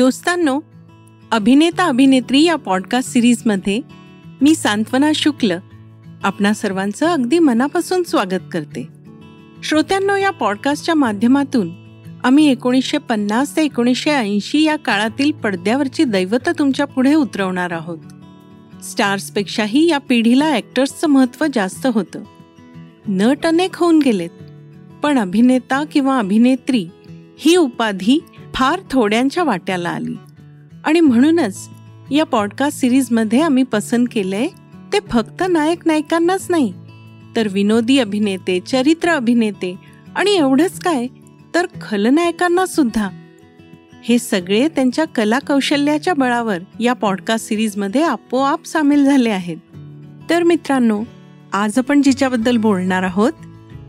दोस्तांनो अभिनेता अभिनेत्री या पॉडकास्ट सिरीजमध्ये मी सांत्वना शुक्ल आपणा सर्वांचं अगदी मनापासून स्वागत करते. श्रोत्यांनो या पॉडकास्टच्या माध्यमातून आम्ही एकोणीसशे पन्नास ते एकोणीसशे ऐंशी या काळातील पडद्यावरची दैवत तुमच्यापुढे उतरवणार आहोत. स्टार्सपेक्षाही या पिढीला ॲक्टर्सचं महत्त्व जास्त होतं. नट अनेक होऊन गेलेत पण अभिनेता किंवा अभिनेत्री ही उपाधी फार थोड्यांच्या वाट्याला आली. आणि म्हणूनच या पॉडकास्ट सिरीजमध्ये आम्ही पसंत केलंय ते फक्त नायक नायिकांनाच नाही तर विनोदी अभिनेते चरित्र अभिनेते आणि एवढंच काय तर खलनायकांना सुद्धा. हे सगळे त्यांच्या कला कौशल्याच्या बळावर या पॉडकास्ट सिरीजमध्ये आपोआप सामील झाले आहेत. तर मित्रांनो आज आपण जिच्याबद्दल बोलणार आहोत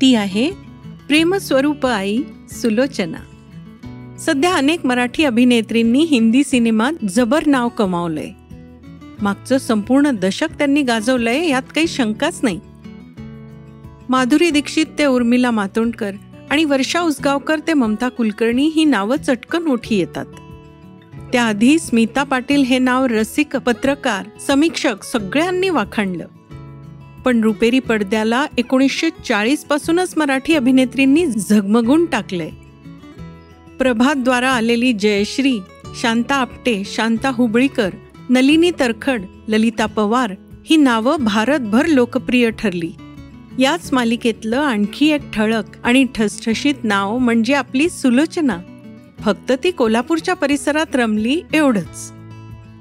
ती आहे प्रेमस्वरूप आई सुलोचना. सध्या अनेक मराठी अभिनेत्रींनी हिंदी सिनेमात जबर नाव कमावलंय. मागचं संपूर्ण दशक त्यांनी गाजवलंय यात काही शंकाच नाही. माधुरी दीक्षित ते उर्मिला मातोंडकर आणि वर्षा उसगावकर ते ममता कुलकर्णी ही नावं चटकन मोठी येतात. त्याआधी स्मिता पाटील हे नाव रसिक पत्रकार समीक्षक सगळ्यांनी वाखाणलं. पण रुपेरी पडद्याला एकोणीसशे चाळीस पासूनच मराठी अभिनेत्रींनी झगमगून टाकलंय. प्रभातद्वारा आलेली जयश्री शांता आपटे शांता हुबळीकर नलिनी तरखड ललिता पवार ही नावं भारतभर लोकप्रिय ठरली. याच मालिकेतलं आणखी एक ठळक आणि ठसठशीत नाव म्हणजे आपली सुलोचना. फक्त ती कोल्हापूरच्या परिसरात रमली एवढंच.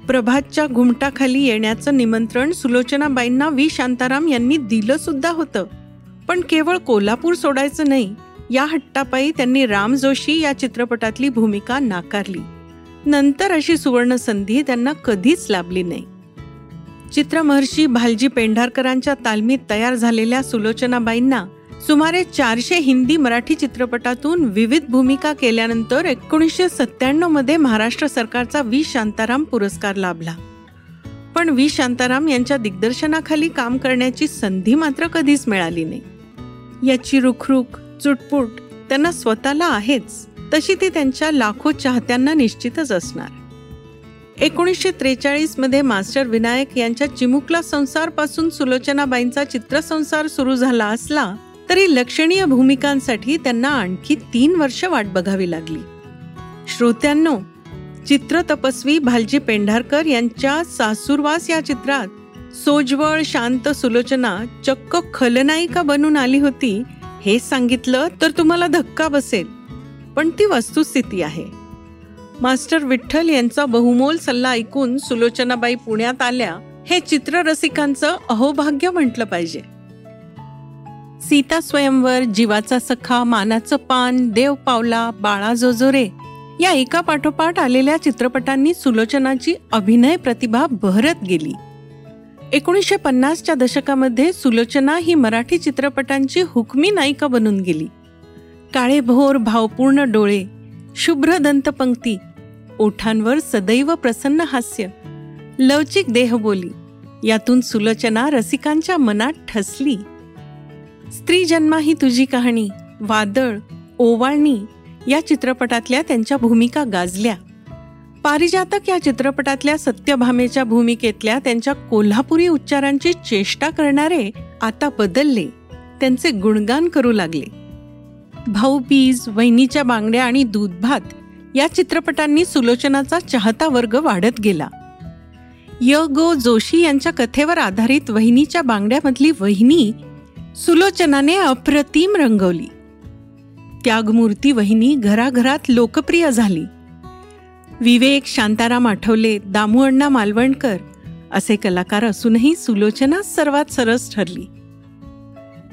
प्रभातच्या घुमटाखाली येण्याचं निमंत्रण सुलोचनाबाईंना व्ही. शांताराम यांनी दिलं सुद्धा होतं. पण केवळ कोल्हापूर सोडायचं नाही या हट्टापायी त्यांनी राम जोशी या चित्रपटातली भूमिका नाकारली. नंतर अशी सुवर्ण संधी त्यांना कधीच लाभली नाही. चित्रमहर्षी भालजी पेंढारकरांच्या तालमीत तयार झालेल्या सुलोचनाबाईंना सुमारे चारशे हिंदी मराठी चित्रपटातून विविध भूमिका केल्यानंतर एकोणीसशे सत्त्याण्णवमध्ये महाराष्ट्र सरकारचा वी शांताराम पुरस्कार लाभला. पण वी शांताराम यांच्या दिग्दर्शनाखाली काम करण्याची संधी मात्र कधीच मिळाली नाही. याची रुखरुख चुटपुट त्यांना स्वतःला आहेच. तशी ती त्यांच्या लाखो चाहत्यांना निश्चितच असणार. एकोणीसशे त्रेचाळीसमध्ये मास्टर विनायक यांच्या चिमुकला संसारपासून सुलोचनाबाईंचा चित्रसंसार सुरू झाला असला तरी लक्षणीय भूमिकांसाठी त्यांना आणखी तीन वर्ष वाट बघावी लागली. श्रोत्यांनो चित्र तपस्वी भालजी पेंढारकर यांच्या सासूरवास या चित्रात सोजवळ शांत सुलोचना चक्क खलनायिका बनून आली होती हे सांगितलं तर तुम्हाला धक्का बसेल. पण ती वस्तुस्थिती आहे. मास्टर विठ्ठल यांचा बहुमोल सल्ला ऐकून सुलोचनाबाई पुण्यात आल्या. हे चित्ररसिकांचं अहोभाग्य म्हटलं पाहिजे. सीता स्वयंवर जीवाचा सखा मानाचं पान देव पावला बाळा जोजोरे या एका पाठोपाठ आलेल्या चित्रपटांनी सुलोचनाची अभिनय प्रतिभा बहरत गेली. एकोणीसशे पन्नासच्या दशकामध्ये सुलोचना ही मराठी चित्रपटांची हुकमी नायिका बनून गेली. काळे भोर भावपूर्ण डोळे शुभ्र दंतपंक्ती ओठांवर सदैव प्रसन्न हास्य लवचिक देहबोली यातून सुलोचना रसिकांच्या मनात ठसली. स्त्री जन्मा ही तुझी कहाणी वादळ ओवाळणी या चित्रपटातल्या त्यांच्या भूमिका गाजल्या. पारिजातक या चित्रपटातल्या सत्यभामेच्या भूमिकेतल्या त्यांच्या कोल्हापुरी उच्चारांची चेष्टा करणारे आता बदलले. त्यांचे गुणगान करू लागले. भाऊबीज वहिनीच्या बांगड्या आणि दूधभात या चित्रपटांनी सुलोचनाचा चाहता वर्ग वाढत गेला. य. गो. जोशी यांच्या कथेवर आधारित वहिनीच्या बांगड्यामधली वहिनी सुलोचनाने अप्रतिम रंगवली. त्यागमूर्ती वहिनी घराघरात लोकप्रिय झाली. विवेक शांताराम आठवले दामू मालवणकर असे कलाकार असूनही सुलोचना सर्वात सरस ठरली.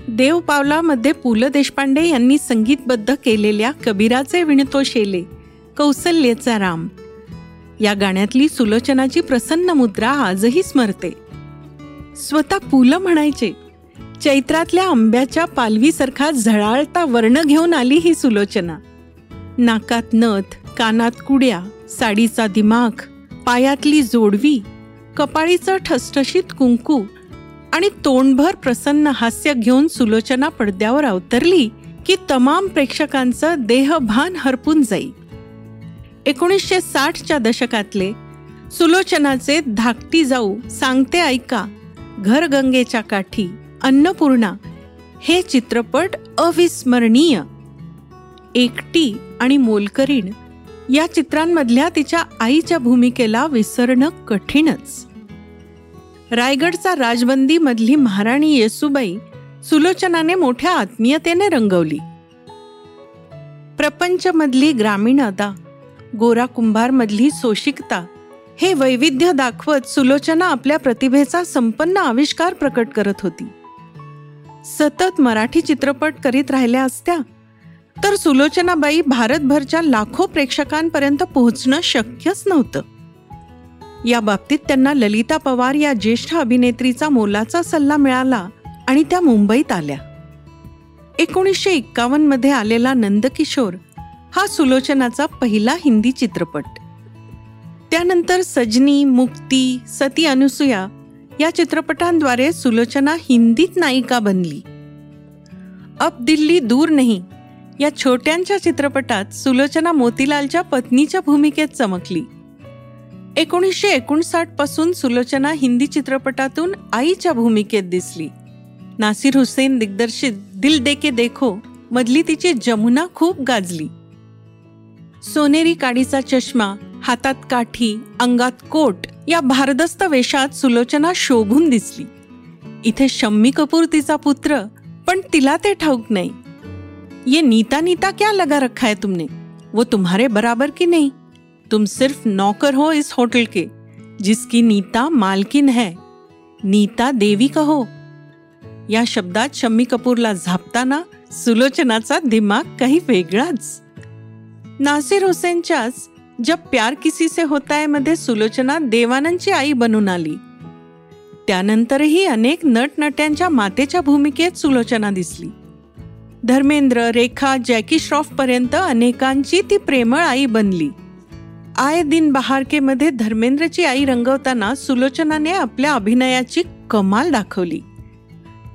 देव पावलामध्ये पु ल देशपांडे यांनी संगीतबद्ध केलेल्या कबीराचे विणतो शेले कौसल्यचा राम. या गाण्यातली सुलोचनाची प्रसन्न मुद्रा आजही स्मरते. स्वतः पु ल म्हणायचे चैत्रातल्या आंब्याच्या पालवीसारखा झळाळता वर्ण घेऊन आली ही सुलोचना. नाकात नथ कानात कुड्या साडीचा दिमाग पायातली जोडवी कपाळीचं ठसठशीत कुंकू आणि तोंडभर प्रसन्न हास्य घेऊन सुलोचना पडद्यावर अवतरली की तमाम प्रेक्षकांचं देहभान हरपून जाई. एकोणीसशे साठच्या दशकातले सुलोचनाचे धाकटी जाऊ सांगते ऐका घर गंगेच्या काठी अन्नपूर्णा हे चित्रपट अविस्मरणीय. एकटी आणि मोलकरीण या चित्रांमधल्या तिच्या आईच्या भूमिकेला विसरणं कठीणच. रायगडचा राजबंदी मधली महाराणी येसुबाई सुलोचनाने मोठ्या आत्मीयतेने रंगवली. प्रपंचमधली ग्रामीण अदा गोरा कुंभारमधली सोशिकता हे वैविध्य दाखवत सुलोचना आपल्या प्रतिभेचा संपन्न आविष्कार प्रकट करत होती. सतत मराठी चित्रपट करीत राहिल्या असत्या तर सुलोचनाबाई भारतभरच्या लाखो प्रेक्षकांपर्यंत पोहोचणं शक्यच नव्हतं. या बाबतीत त्यांना ललिता पवार या ज्येष्ठ अभिनेत्रीचा मोलाचा सल्ला मिळाला आणि त्या मुंबईत आल्या. एकोणीसशे एक्कावन्नमध्ये आलेला नंदकिशोर हा सुलोचनाचा पहिला हिंदी चित्रपट. त्यानंतर सजनी मुक्ती सती अनुसुया या चित्रपटांद्वारे सुलोचना हिंदीत नायिका बनली. अब दिल्ली दूर नाही या छोट्यांच्या चित्रपटात सुलोचना मोतीलालच्या पत्नीच्या भूमिकेत चमकली. एकोणीसशे एकोणसाठपासून सुलोचना हिंदी चित्रपटातून आईच्या भूमिकेत दिसली. नासिर हुसेन दिग्दर्शित दिल दे के देखो मधली तिची जमुना खूप गाजली. सोनेरी काडीचा चष्मा हातात काठी अंगात कोट या भारदस्त वेशात सुलोचना शोभून दिसली. इथे शम्मी कपूर तिचा पुत्र पण तिला ते ठाऊक नाही. ये नीता नीता क्या लगा रखा है तुमने? वो तुम्हारे बराबर की नहीं। तुम सिर्फ नौकर हो इस होटल के जिसकी नीता मालकिन है। नीता देवी कहो। या शब्दात शम्मी कपूरला झापताना सुलोचनाचा दिमाग काही वेगळाच। नासिर हुसेनच्याच जब प्यार किसी से होता है मध्ये सुलोचना देवानंदची आई बनून आली। त्यानंतरही अनेक नटनट्यांच्या मातेच्या भूमिकेत सुलोचना दिसली। धर्मेंद्र रेखा जॅकी श्रॉफपर्यंत अनेकांची ती प्रेमळ आई बनली. आय दिन बहारकेमध्ये धर्मेंद्रची आई रंगवताना सुलोचनाने आपल्या अभिनयाची कमाल दाखवली.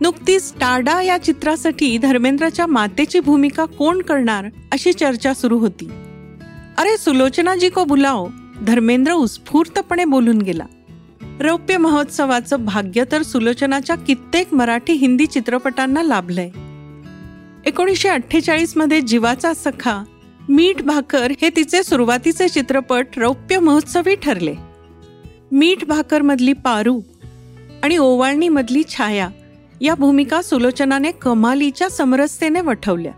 नुकतीच टाडा या चित्रासाठी धर्मेंद्रच्या मातेची भूमिका कोण करणार अशी चर्चा सुरू होती. अरे सुलोचनाजी को बुलाओ धर्मेंद्र उत्स्फूर्तपणे बोलून गेला. रौप्य महोत्सवाचं भाग्य तर सुलोचनाच्या कित्येक मराठी हिंदी चित्रपटांना लाभलंय. एकोणीसशे अठ्ठेचाळीसमध्ये जीवाचा सखा मीठ भाकर हे तिचे सुरुवातीचे चित्रपट रौप्य महोत्सवी ठरले. मीठ भाकरमधली पारू आणि ओवाळणीमधली छाया या भूमिका सुलोचनाने कमालीच्या समरसतेने वठवल्या.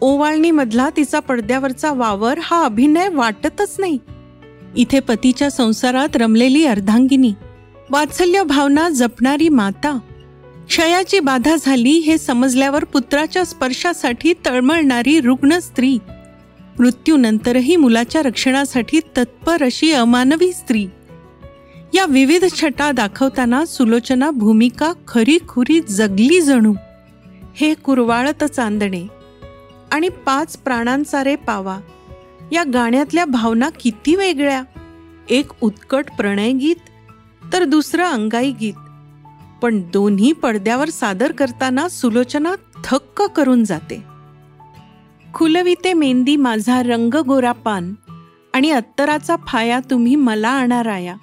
ओवाळणीमधला तिचा पडद्यावरचा वावर हा अभिनय वाटतच नाही. इथे पतीच्या संसारात रमलेली अर्धांगिनी वात्सल्य भावना जपणारी माता क्षयाची बाधा झाली हे समजल्यावर पुत्राच्या स्पर्शासाठी तळमळणारी रुग्ण स्त्री. मृत्यूनंतरही मुलाच्या रक्षणासाठी तत्पर अशी अमानवी स्त्री. या विविध छटा दाखवताना सुलोचना भूमिका खरी खुरी जगली जणू. हे कुरवाळत चांदणे आणि पाच प्राणांचा पावा. या गाण्यातल्या भावना किती वेगळ्या. एक उत्कट प्रणय गीत तर दुसरं अंगाई गीत. पण दोन्ही पडद्यावर सादर करताना सुलोचना थक्क करून जाते. खुलविते मेंदी माझा रंग गोरा पान आणि अत्तराचा फाया तुम्ही मला आणाराया.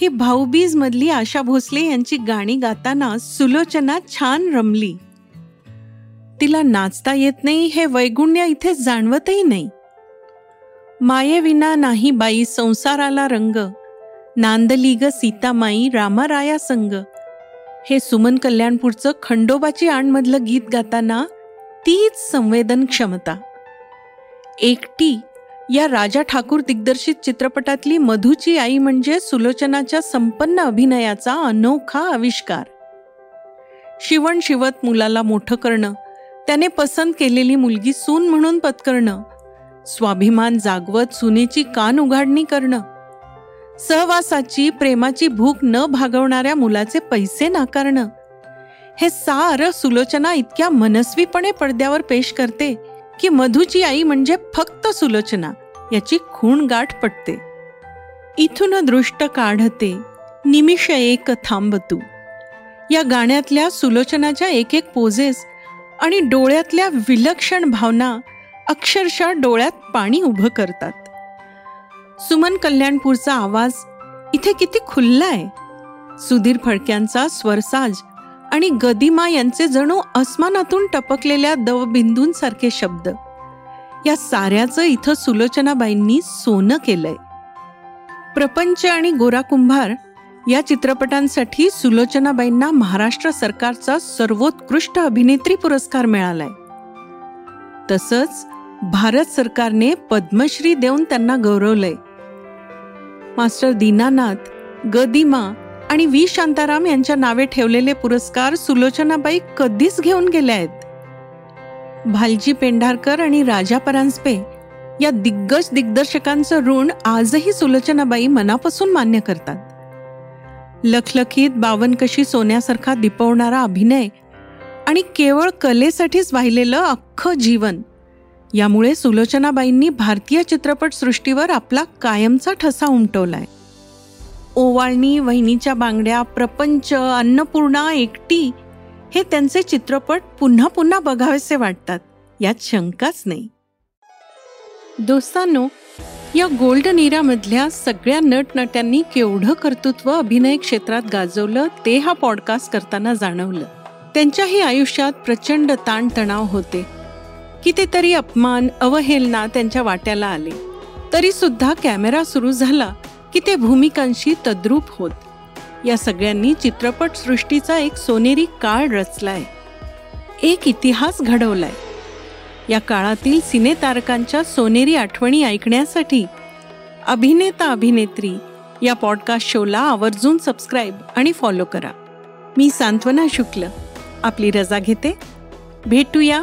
ही भाऊबीज मधली आशा भोसले यांची गाणी गाताना सुलोचना छान रमली. तिला नाचता येत नाही हे वैगुण्य इथे जाणवतही नाही. मायेविना नाही बाई संसाराला रंग. नांदली ग सीतामाई रामाराया संग. हे सुमन कल्याणपूरचं खंडोबाची आणमधलं गीत गाताना तीच संवेदन क्षमता. एकटी या राजा ठाकूर दिग्दर्शित चित्रपटातली मधूची आई म्हणजे सुलोचनाच्या संपन्न अभिनयाचा अनोखा आविष्कार. शिवण शिवत मुलाला मोठं करणं त्याने पसंत केलेली मुलगी सून म्हणून पत्करणं स्वाभिमान जागवत सुनेची कान उघाडणी करणं सहवासाची प्रेमाची भूक न भागवणाऱ्या मुलाचे पैसे नाकारणं. हे सार सुलोचना इतक्या मनस्वीपणे पडद्यावर पेश करते की मधूची आई म्हणजे फक्त सुलोचना याची खूण गाठ पटते. इथून दृष्ट काढते निमिष एक थांबतू. या गाण्यातल्या सुलोचनाच्या एक एक पोजेस आणि डोळ्यातल्या विलक्षण भावना अक्षरशः डोळ्यात पाणी उभं करतात. सुमन कल्याणपूरचा आवाज इथे किती खुल्ला आहे. सुधीर फडक्यांचा स्वरसाज आणि गदिमा यांचे जणू अस्मानातून टपकलेल्या दवबिंदूंसारखे शब्द. या साऱ्याचं इथं सुलोचनाबाईंनी सोनं केलंय. प्रपंच आणि गोरा कुंभार या चित्रपटांसाठी सुलोचनाबाईंना महाराष्ट्र सरकारचा सर्वोत्कृष्ट अभिनेत्री पुरस्कार मिळालाय. तसंच भारत सरकारने पद्मश्री देऊन त्यांना गौरवलंय. मास्टर दीनानाथ गदिमा आणि व्ही. शांताराम यांच्या नावे ठेवलेले पुरस्कार सुलोचनाबाई कधीच घेऊन गेल्या आहेत. भालजी पेंढारकर आणि राजा परांजपे या दिग्गज दिग्दर्शकांचं ऋण आजही सुलोचनाबाई मनापासून मान्य करतात. लखलखीत बावनकशी सोन्यासारखा दिपवणारा अभिनय आणि केवळ कलेसाठीच वाहिलेलं अख्खं जीवन यामुळे सुलोचनाबाईंनी भारतीय चित्रपटसृष्टीवर आपला कायमचा ठसा उमटवलाय. ओवाळणी वहिनीच्या बांगड्या प्रपंच अन्नपूर्णा एकटी हे त्यांचे चित्रपट पुन्हा पुन्हा बघावेसे वाटतात. यात शंकाच नाही. दोस्तांनो या गोल्डन इरामधल्या सगळ्या नटनट्यांनी केवढं कर्तृत्व अभिनय क्षेत्रात गाजवलं ते हा पॉडकास्ट करताना जाणवलं. त्यांच्याही आयुष्यात प्रचंड ताणतणाव होते. कितीतरी अपमान अवहेलना त्यांच्या वाट्याला आले. तरी सुद्धा कॅमेरा सुरू झाला की ते भूमिकांशी तद्रूप होत. या सगळ्यांनी चित्रपट सृष्टीचा एक सोनेरी काळ रचलाय. एक इतिहास घडवलाय. या काळातील सिनेतारकांच्या सोनेरी आठवणी ऐकण्यासाठी अभिनेता अभिनेत्री या पॉडकास्ट शोला आवर्जून सबस्क्राईब आणि फॉलो करा. मी सांत्वना शुक्ल. आपली रजा घेते. भेटूया